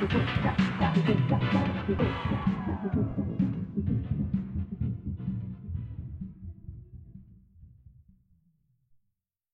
提出以下，提出以下三种步。